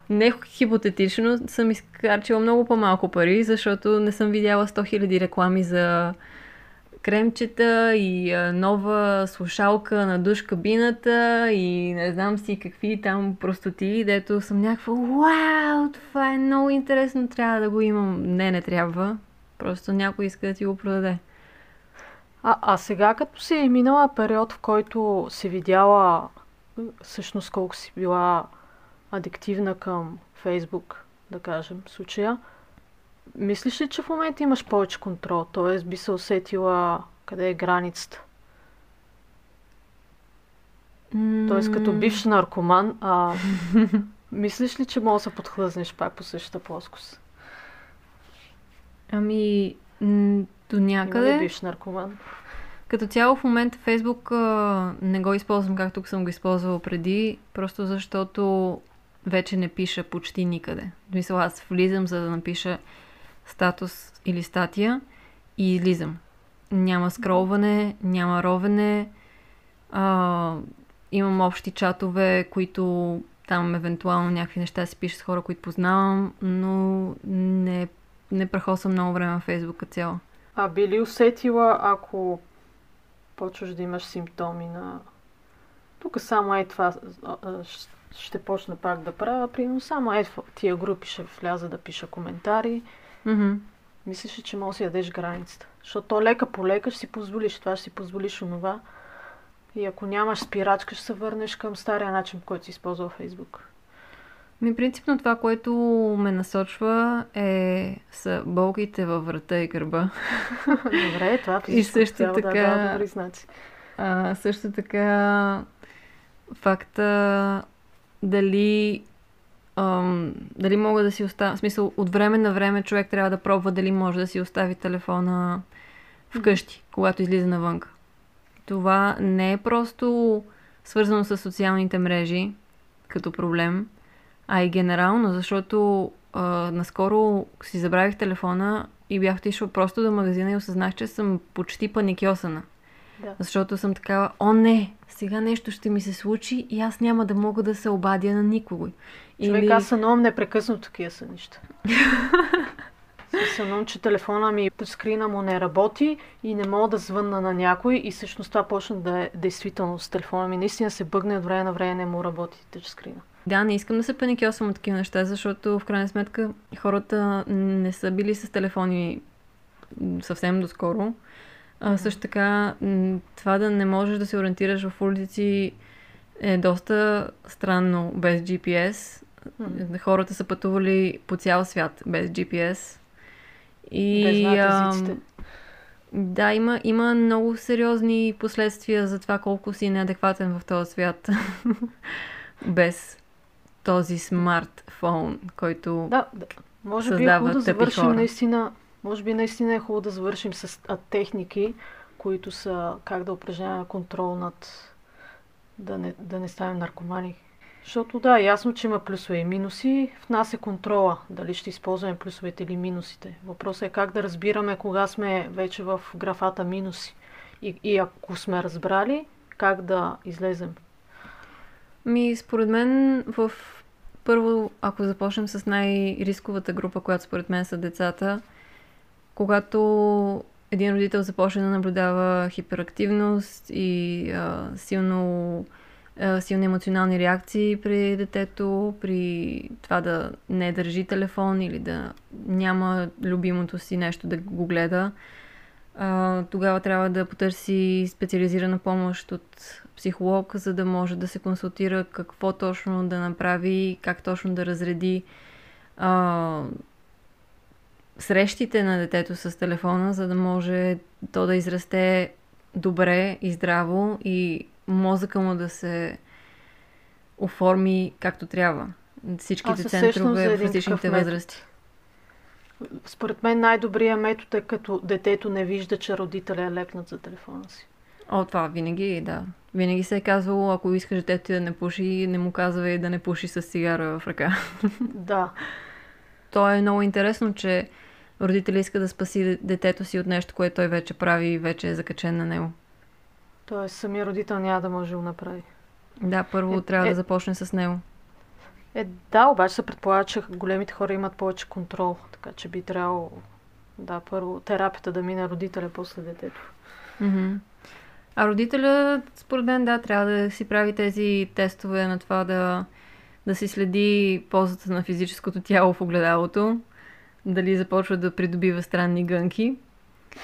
Speaker 1: Не хипотетично съм изкарчила много по-малко пари, защото не съм видяла 100 000 реклами за кремчета и нова слушалка на душ кабината и не знам си какви там простоти, дето съм някаква вау, това е много интересно, трябва да го имам. Не, не трябва. Просто някой иска да ти го продаде.
Speaker 2: А, а сега, като си е минала период, в който си видяла всъщност колко си била адиктивна към Фейсбук, да кажем, в случая, мислиш ли, че в момента имаш повече контрол? Т.е. би се усетила къде е границата? Тоест, като бивш наркоман, а, мислиш ли, че може да се подхлъзнеш пак по същата плоскост?
Speaker 1: Ами, до някъде...
Speaker 2: Има ли бивш наркоман?
Speaker 1: Като цяло в момента Фейсбук а, не го използвам както съм го използвала преди, просто защото вече не пиша почти никъде. В смисъл, аз влизам за да напиша статус или статия и излизам. Няма скролване, няма ровене, а, имам общи чатове, които там евентуално някакви неща си пиша с хора, които познавам, но не, не прахосвам много време на Фейсбука цяло.
Speaker 2: А би ли усетила, ако почваш да имаш симптоми на... Тук само е това ще почна пак да правя. Примерно само е тия групи ще вляза да пиша коментари.
Speaker 1: Mm-hmm.
Speaker 2: Мислиш ли, че можеш да ядеш границата? Защото то лека по лека ще си позволиш това, ще си позволиш онова. И ако нямаш спирачка, ще се върнеш към стария начин, който си използвал Фейсбук.
Speaker 1: Ми принципно това, което ме насочва е са болките във врата и гърба.
Speaker 2: Добре, това
Speaker 1: И също
Speaker 2: цяло,
Speaker 1: така,
Speaker 2: да, да, добри знаци.
Speaker 1: а, също така факта дали ам, дали мога да си оставя, в смисъл от време на време човек трябва да пробва дали може да си остави телефона вкъщи, когато излиза навън. Това не е просто свързано с социалните мрежи като проблем, а и генерално, защото а, наскоро си забравих телефона и бях отишла просто до магазина и осъзнах, че съм почти паникьосана.
Speaker 2: Да.
Speaker 1: Защото съм такава, о не, сега нещо ще ми се случи и аз няма да мога да се обадя на никого.
Speaker 2: Човек, аз сънувам непрекъснато такива са неща. Сънувам, че телефона ми по скрина му не работи и не мога да звънна на някой и всъщност това почна да е действително с телефона ми. Наистина се бъгне от време на време не му работи тъч скрина.
Speaker 1: Да, не искам да се паникьосвам от такива неща, защото в крайна сметка хората не са били с телефони съвсем доскоро. А, също така, това да не можеш да се ориентираш в улици е доста странно без GPS. Хората са пътували по цял свят без GPS. И,
Speaker 2: Без езиците.
Speaker 1: да, има, има много сериозни последствия за това колко си неадекватен в този свят без този смартфон, който...
Speaker 2: Да, да. Може би е да завършим
Speaker 1: хора.
Speaker 2: наистина, може би наистина е хубаво да завършим с а, техники, които са как да упражняваме контрол над да не, да не ставим наркомани. Защото да, ясно, че има плюсове и минуси. В нас е контрола. Дали ще използваме плюсовете или минусите. Въпросът е как да разбираме кога сме вече в графата минуси. И, и ако сме разбрали, как да излезем.
Speaker 1: Ми, според мен, в първо, ако започнем с най-рисковата група, която според мен са децата, когато един родител започне да наблюдава хиперактивност и а, силно, а, силни емоционални реакции при детето, при това да не държи телефон или да няма любимото си нещо да го гледа, а, тогава трябва да потърси специализирана помощ от психолог, за да може да се консултира какво точно да направи, как точно да разреди а, срещите на детето с телефона, за да може то да израсте добре и здраво и мозъка му да се оформи както трябва. Всичките центрове в различните възрасти.
Speaker 2: Според мен най-добрият метод е като детето не вижда, че родителя е лекнат за телефона си.
Speaker 1: О, това винаги, да. Винаги се е казвало, ако искаш детето ти да не пуши, не му казвай да не пуши с цигара в ръка.
Speaker 2: Да.
Speaker 1: То е много интересно, че родителя иска да спаси детето си от нещо, което той вече прави и вече е закачен на него.
Speaker 2: Тоест самия родител няма да може да го направи.
Speaker 1: Да, първо
Speaker 2: Е,
Speaker 1: трябва
Speaker 2: е.
Speaker 1: да започне с него.
Speaker 2: Е, да, обаче се предполага, че големите хора имат повече контрол, така че би трябвало, да, първо терапията да мине родителя, после детето.
Speaker 1: Mm-hmm. А родителя, според мен, да, трябва да си прави тези тестове на това да, да си следи ползата на физическото тяло в огледалото, дали започва да придобива странни гънки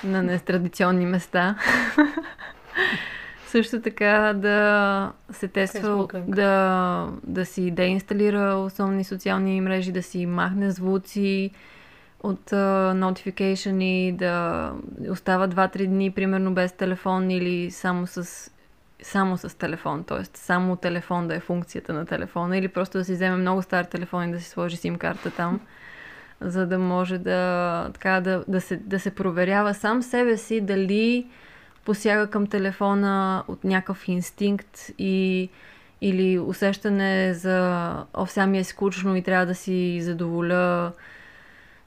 Speaker 1: на нестрадиционни места. Също така да се тества, да, да си деинсталира основни социални мрежи, да си махне звуци от uh, да остава 2-3 дни, примерно без телефон или само с, само с телефон, т.е. само телефон да е функцията на телефона или просто да си вземе много стар телефон и да си сложи сим карта там, за да може да, така, да, да, се, да се проверява сам себе си дали посяга към телефона от някакъв инстинкт и, или усещане за о, сега ми е скучно и трябва да си задоволя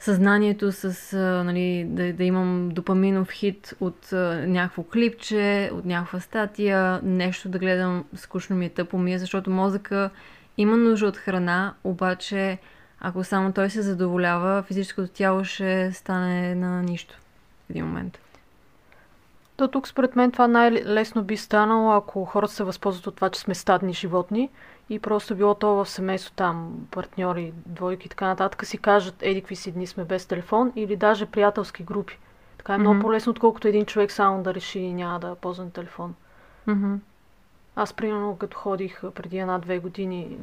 Speaker 1: съзнанието с, а, нали, да, да имам допаминов хит от а, някакво клипче, от някаква статия, нещо да гледам, скучно ми е, тъпо ми е, защото мозъка има нужда от храна, обаче ако само той се задоволява, физическото тяло ще стане на нищо в един момент.
Speaker 2: То тук според мен това най-лесно би станало, ако хората се възползват от това, че сме стадни животни и просто било то в семейство там, партньори, двойки и така нататък, си кажат, еди какви си дни сме без телефон или даже приятелски групи. Така е mm-hmm. много по-лесно, отколкото един човек само да реши и няма да ползва телефон.
Speaker 1: Mm-hmm.
Speaker 2: Аз, примерно, като ходих преди една-две години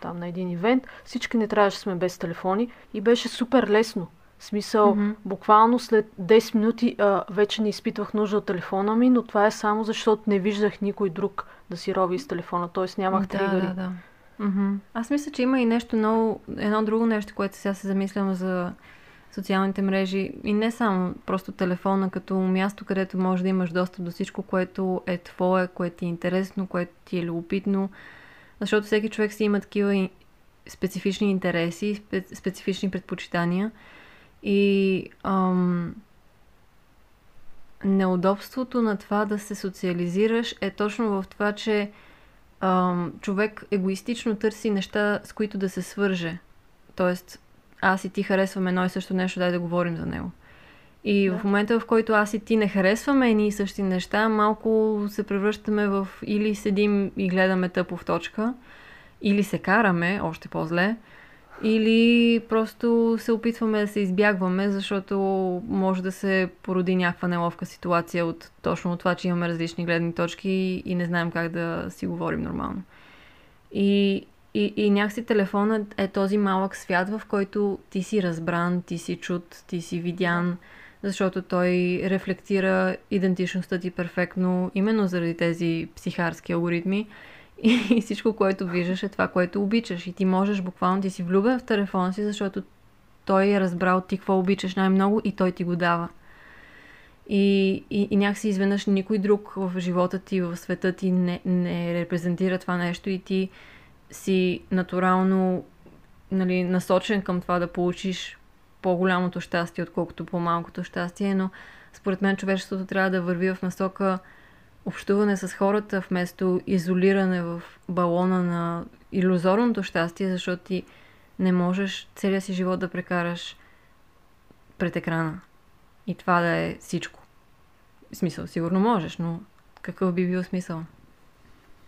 Speaker 2: там на един ивент, всички не трябваше да сме без телефони и беше супер лесно. В смисъл, mm-hmm. буквално след 10 минути а, вече не изпитвах нужда от телефона ми, но това е само защото не виждах никой друг да си роби с телефона, т.е. нямах
Speaker 1: да,
Speaker 2: тригъри.
Speaker 1: Да, да. Mm-hmm. Аз мисля, че има и нещо много, едно друго нещо, което сега се замислям за социалните мрежи и не само просто телефона като място, където може да имаш достъп до всичко, което е твое, което ти е интересно, което ти е любопитно, защото всеки човек си има такива специфични интереси, специфични предпочитания и ам, неудобството на това да се социализираш е точно в това, че ам, човек егоистично търси неща, с които да се свърже. Тоест, аз и ти харесваме едно и също нещо, дай да говорим за него. И да. в момента, в който аз и ти не харесваме едни и същи неща, малко се превръщаме в или седим и гледаме тъпо в точка, или се караме, още по-зле, или просто се опитваме да се избягваме, защото може да се породи някаква неловка ситуация от точно от това, че имаме различни гледни точки и не знаем как да си говорим нормално. И, и, и някакси телефонът е този малък свят, в който ти си разбран, ти си чут, ти си видян, защото той рефлектира идентичността ти перфектно, именно заради тези психарски алгоритми. И всичко, което виждаш е това, което обичаш. И ти можеш буквално ти си влюбен в телефона си, защото той е разбрал ти какво обичаш най-много и той ти го дава. И, и, и някакси изведнъж никой друг в живота ти, в света ти не, не репрезентира това нещо и ти си натурално нали, насочен към това да получиш по-голямото щастие, отколкото по-малкото щастие, но според мен човечеството трябва да върви в насока общуване с хората, вместо изолиране в балона на иллюзорното щастие, защото ти не можеш целия си живот да прекараш пред екрана. И това да е всичко. В смисъл, сигурно можеш, но какъв би бил смисъл?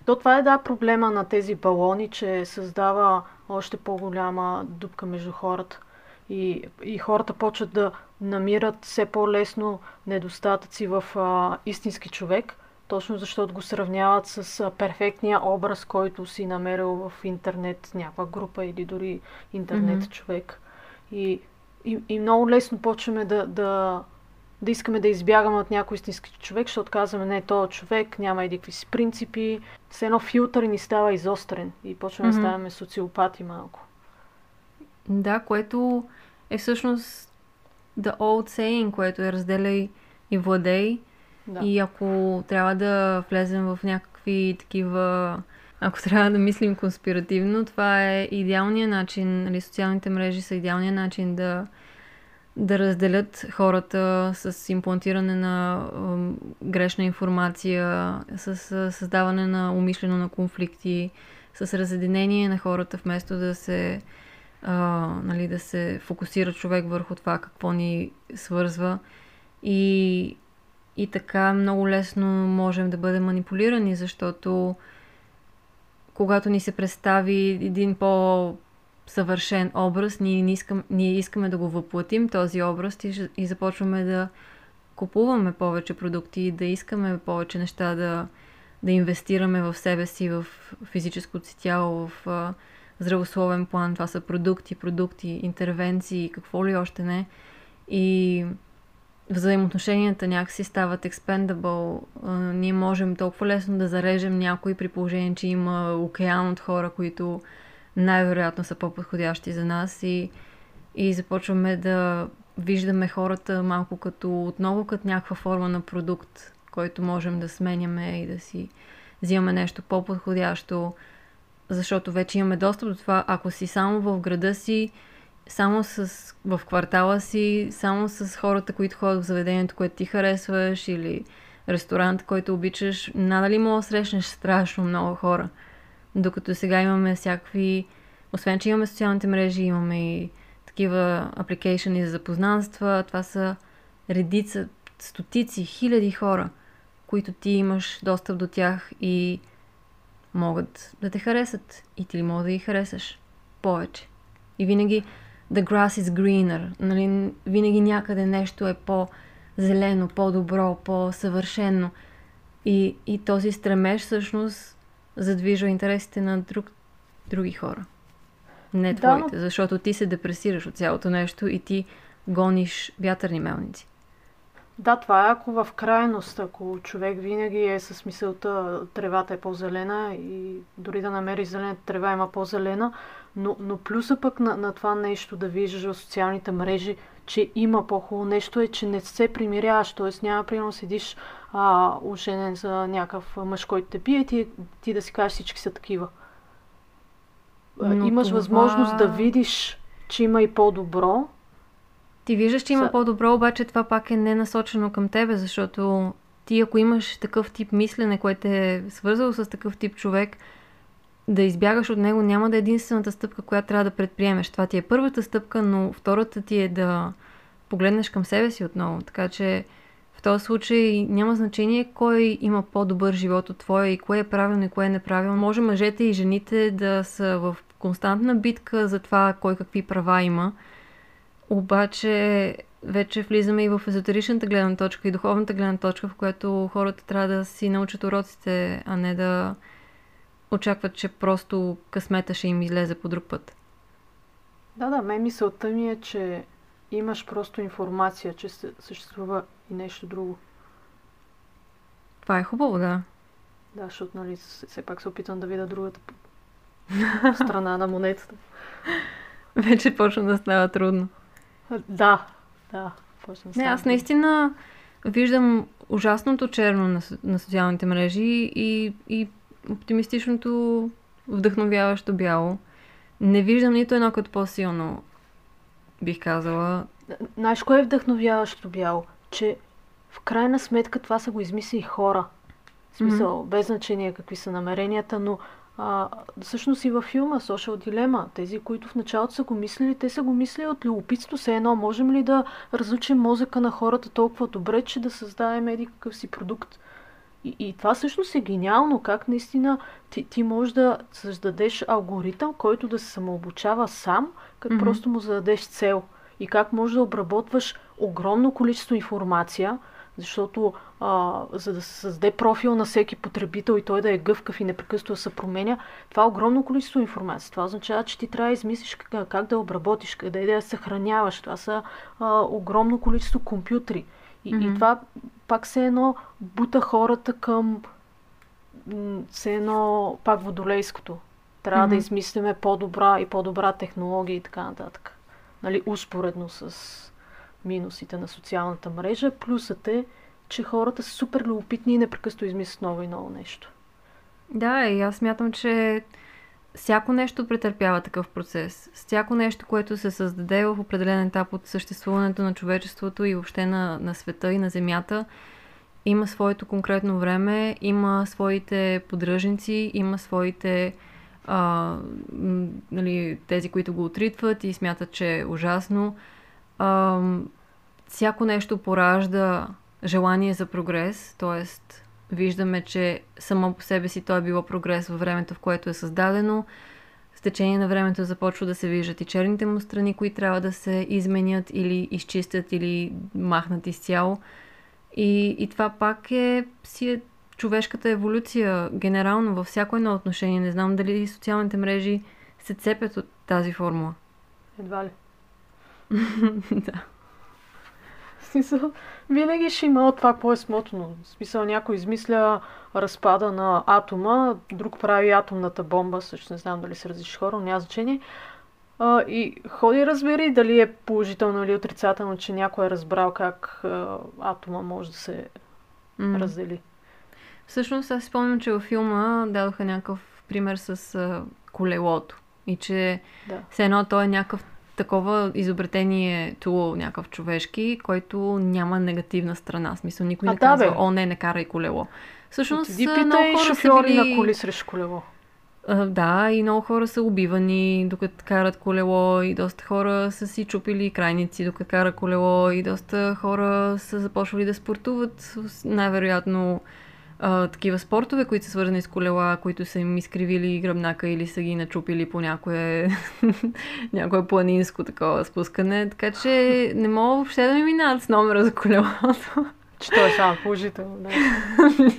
Speaker 2: То това е да проблема на тези балони, че създава още по-голяма дупка между хората. И, и хората почват да намират все по-лесно недостатъци в а, истински човек – точно защото го сравняват с перфектния образ, който си намерил в интернет, някаква група или дори интернет mm-hmm. човек. И, и, и много лесно почваме да, да, да искаме да избягаме от някой истински човек, защото казваме, не, този човек няма едикви си принципи. Все едно филтър ни става изострен и почваме mm-hmm. да ставаме социопати малко.
Speaker 1: Да, което е всъщност the old saying, което е разделяй и владей. Да. И ако трябва да влезем в някакви такива ако трябва да мислим конспиративно, това е идеалният начин, нали, социалните мрежи са идеалният начин да, да разделят хората с имплантиране на грешна информация, с създаване на умишлено на конфликти, с разединение на хората, вместо да се, а, нали, да се фокусира човек върху това какво ни свързва. И и така много лесно можем да бъдем манипулирани, защото когато ни се представи един по съвършен образ, ние, не искам, ние искаме да го въплатим този образ и, и започваме да купуваме повече продукти, да искаме повече неща, да, да инвестираме в себе си, в физическото си тяло, в а, здравословен план. Това са продукти, продукти, интервенции, какво ли още не. И взаимоотношенията някакси стават expendable. Ние можем толкова лесно да зарежем някой при положение, че има океан от хора, които най-вероятно са по-подходящи за нас и, и започваме да виждаме хората малко като отново като някаква форма на продукт, който можем да сменяме и да си взимаме нещо по-подходящо, защото вече имаме достъп до това. Ако си само в града си, само с, в квартала си, само с хората, които ходят в заведението, което ти харесваш или ресторант, който обичаш, надали мога да срещнеш страшно много хора. Докато сега имаме всякакви, освен че имаме социалните мрежи, имаме и такива апликейшени за запознанства. Това са редица, стотици, хиляди хора, които ти имаш достъп до тях и могат да те харесат. И ти ли мога да ги харесаш повече. И винаги the grass is greener. Нали, винаги някъде нещо е по-зелено, по-добро, по-съвършено. И, и този стремеж всъщност задвижва интересите на друг, други хора. Не да, твоите, но... защото ти се депресираш от цялото нещо и ти гониш вятърни мелници.
Speaker 2: Да, това е ако в крайност, ако човек винаги е с мисълта тревата е по-зелена и дори да намери зелена трева има по-зелена, но, но плюса пък на, на това нещо да виждаш в социалните мрежи, че има по-хубаво нещо е, че не се примиряваш, т.е. няма примерно седиш а, ушенен за някакъв мъж, който те бие и ти, ти да си кажеш всички са такива. Но Имаш това... възможност да видиш, че има и по-добро,
Speaker 1: ти виждаш, че има Са... по-добро, обаче това пак е ненасочено към тебе, защото ти ако имаш такъв тип мислене, което е свързало с такъв тип човек, да избягаш от него няма да е единствената стъпка, която трябва да предприемеш. Това ти е първата стъпка, но втората ти е да погледнеш към себе си отново. Така че в този случай няма значение кой има по-добър живот от твоя и кое е правилно и кое е неправилно. Може мъжете и жените да са в константна битка за това кой какви права има обаче вече влизаме и в езотеричната гледна точка и духовната гледна точка, в която хората трябва да си научат уроците, а не да очакват, че просто късмета ще им излезе по друг път.
Speaker 2: Да, да, мен мисълта ми е, че имаш просто информация, че съществува и нещо друго.
Speaker 1: Това е хубаво, да.
Speaker 2: Да, защото, нали, все пак се опитвам да видя другата страна на монетата.
Speaker 1: Вече почна да става трудно.
Speaker 2: Да, да. Почна
Speaker 1: Не, аз наистина виждам ужасното черно на, на социалните мрежи и, и оптимистичното вдъхновяващо бяло. Не виждам нито едно като по-силно, бих казала.
Speaker 2: Знаеш, кое е вдъхновяващо бяло? Че в крайна сметка това са го измислили хора. В смисъл, mm-hmm. без значение какви са намеренията, но а, всъщност и във филма Social Dilemma, тези, които в началото са го мислили, те са го мислили от любопитство се едно. Можем ли да разучим мозъка на хората толкова добре, че да създадем еди какъв си продукт? И, и това всъщност е гениално, как наистина ти, ти можеш да създадеш алгоритъм, който да се самообучава сам, като mm-hmm. просто му зададеш цел. И как можеш да обработваш огромно количество информация, защото а, за да се създаде профил на всеки потребител и той да е гъвкав и непрекъснато да се променя, това е огромно количество информация. Това означава, че ти трябва да измислиш как, как да обработиш, къде да я съхраняваш. Това са а, огромно количество компютри. И, mm-hmm. и това пак се едно бута хората към се едно пак водолейското. Трябва mm-hmm. да измислиме по-добра и по-добра технология и така нататък. Нали, успоредно с минусите на социалната мрежа. Плюсът е, че хората са супер любопитни и непрекъснато измислят ново и ново нещо.
Speaker 1: Да, и аз смятам, че всяко нещо претърпява такъв процес. Всяко нещо, което се създаде в определен етап от съществуването на човечеството и въобще на, на света и на Земята, има своето конкретно време, има своите поддръжници, има своите а, нали, тези, които го отритват и смятат, че е ужасно. А, всяко нещо поражда желание за прогрес, т.е. виждаме, че само по себе си то е било прогрес във времето, в което е създадено. С течение на времето започва да се виждат и черните му страни, които трябва да се изменят или изчистят или махнат изцяло. И, и това пак е си е човешката еволюция генерално във всяко едно отношение. Не знам дали социалните мрежи се цепят от тази формула.
Speaker 2: Едва ли.
Speaker 1: да.
Speaker 2: Смисъл, винаги ще има това, какво е смотано. В смисъл, някой измисля разпада на атома, друг прави атомната бомба, също не знам дали се различи хора, но няма значение. А, и ходи разбери дали е положително или отрицателно, че някой е разбрал как а, атома може да се mm. раздели.
Speaker 1: Всъщност, аз спомням, че във филма дадоха някакъв пример с а, колелото. И че да. все едно той е някакъв такова изобретение туло, някакъв човешки, който няма негативна страна. Смисъл, никой а, не да, казва, бе. о, не, не карай колело.
Speaker 2: Всъщност, Отиди много хора са били... на коли срещу колело.
Speaker 1: Да, и много хора са убивани докато карат колело и доста хора са си чупили крайници докато карат колело и доста хора са започвали да спортуват най-вероятно а, такива спортове, които са свързани с колела, които са им изкривили гръбнака или са ги начупили по някое, някое планинско такова спускане. Така че не мога въобще да ми минават с номера за колелото.
Speaker 2: Че то е само положително, да.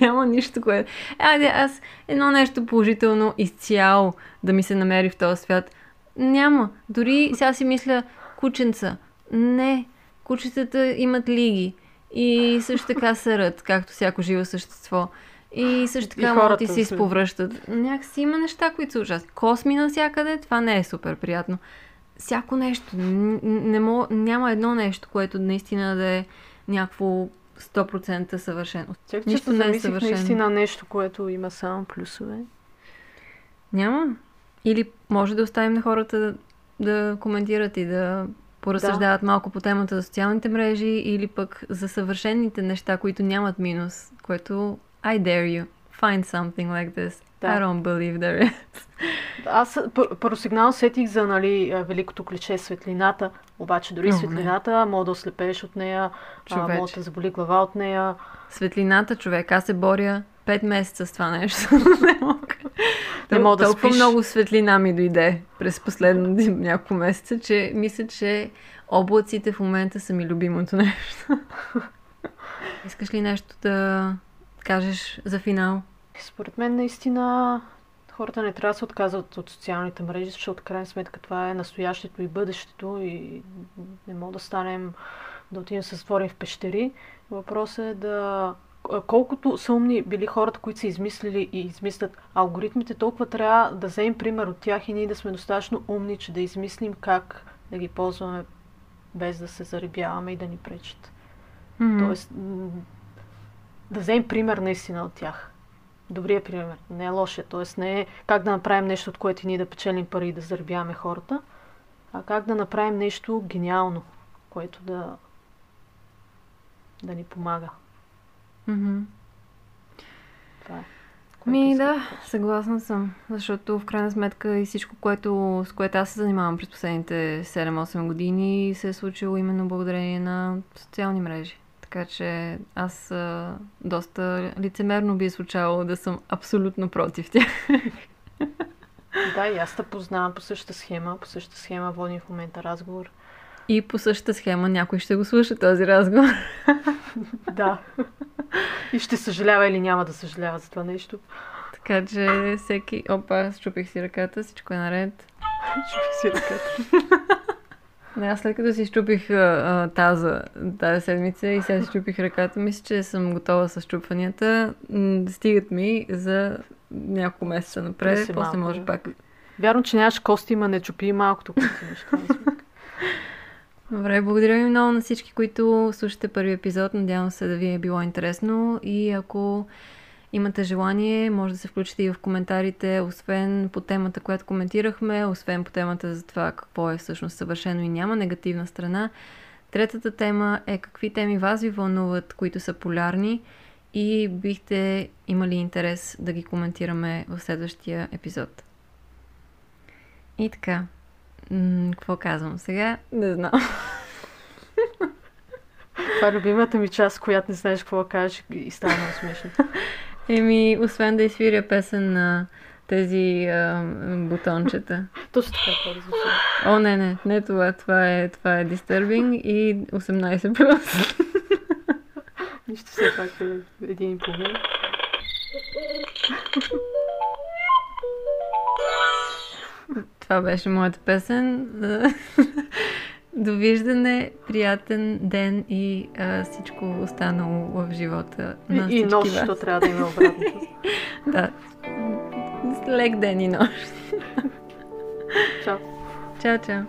Speaker 1: Няма нищо, което... Айде, аз едно нещо положително изцяло да ми се намери в този свят. Няма. Дори сега си мисля кученца. Не. Кучетата имат лиги. И също така сърът, както всяко живо същество. И също така могат и си изповръщат. Някакси има неща, които са ужасни. Косми навсякъде, това не е супер приятно. Всяко нещо. Не мог, няма едно нещо, което наистина да е някакво 100% съвършено.
Speaker 2: Чак, Нищо не е съвършено. наистина нещо, което има само плюсове.
Speaker 1: Няма. Или може да оставим на хората да, да коментират и да поразсъждават да. малко по темата за социалните мрежи или пък за съвършените неща, които нямат минус, което I dare you. Find something like this. Да. I don't believe there is.
Speaker 2: Аз първо сигнал сетих за нали, великото клише светлината, обаче дори oh, светлината не. мога да ослепееш от нея, мога да заболи глава от нея.
Speaker 1: Светлината, човек, аз се боря пет месеца с това нещо. не мога.
Speaker 2: Не мога да
Speaker 1: Толкова
Speaker 2: спиш.
Speaker 1: много светлина ми дойде през последните няколко месеца, че мисля, че облаците в момента са ми любимото нещо. Искаш ли нещо да кажеш за финал?
Speaker 2: Според мен наистина хората не трябва да се отказват от социалните мрежи, защото крайна сметка това е настоящето и бъдещето и не мога да станем да отидем се затворим в пещери. Въпросът е да колкото са умни били хората, които са измислили и измислят алгоритмите, толкова трябва да вземем пример от тях и ние да сме достатъчно умни, че да измислим как да ги ползваме без да се заребяваме и да ни пречат. Mm-hmm. Тоест, да вземем пример наистина от тях. Добрия пример, не е лошия. Тоест не е как да направим нещо, от което ние да печелим пари и да заребяваме хората, а как да направим нещо гениално, което да, да ни помага.
Speaker 1: Mm-hmm. Това е. Ми да, съгласна съм, защото в крайна сметка и всичко, което, с което аз се занимавам през последните 7-8 години, се е случило именно благодарение на социални мрежи. Така че аз а, доста лицемерно би случало да съм абсолютно против тях.
Speaker 2: Да, и аз те познавам по същата схема. По същата схема водим в момента разговор.
Speaker 1: И по същата схема някой ще го слуша този разговор.
Speaker 2: да. И ще съжалява или няма да съжалява за това нещо.
Speaker 1: Така че всеки... Опа, щупих си ръката, всичко е наред.
Speaker 2: Щупих си ръката.
Speaker 1: Не, аз след като си щупих а, таза тази седмица и сега си щупих ръката, мисля, че съм готова с щупванията. Стигат ми за няколко месеца напред, после малко, може пак.
Speaker 2: Вярно, че нямаш кости, ма не чупи малкото, което имаш.
Speaker 1: Добре, благодаря ви много на всички, които слушате първи епизод. Надявам се да ви е било интересно и ако имате желание, може да се включите и в коментарите, освен по темата, която коментирахме, освен по темата за това какво е всъщност съвършено и няма негативна страна. Третата тема е какви теми вас ви вълнуват, които са полярни и бихте имали интерес да ги коментираме в следващия епизод. И така, м- какво казвам сега? Не знам.
Speaker 2: Това е любимата ми част, която не знаеш какво кажеш и става много смешно.
Speaker 1: Еми, освен да изсвиря песен на тези а, бутончета.
Speaker 2: Точно така да звучи.
Speaker 1: О, не, не, не това. Това е, това е Disturbing и 18 плюс.
Speaker 2: Нищо все пак е един и половина.
Speaker 1: Това беше моята песен. Довиждане, приятен ден и а, всичко останало в живота на
Speaker 2: И, и нощ,
Speaker 1: вас.
Speaker 2: то трябва да има обратното.
Speaker 1: Да. Лек ден и нощ.
Speaker 2: Чао.
Speaker 1: Чао, чао.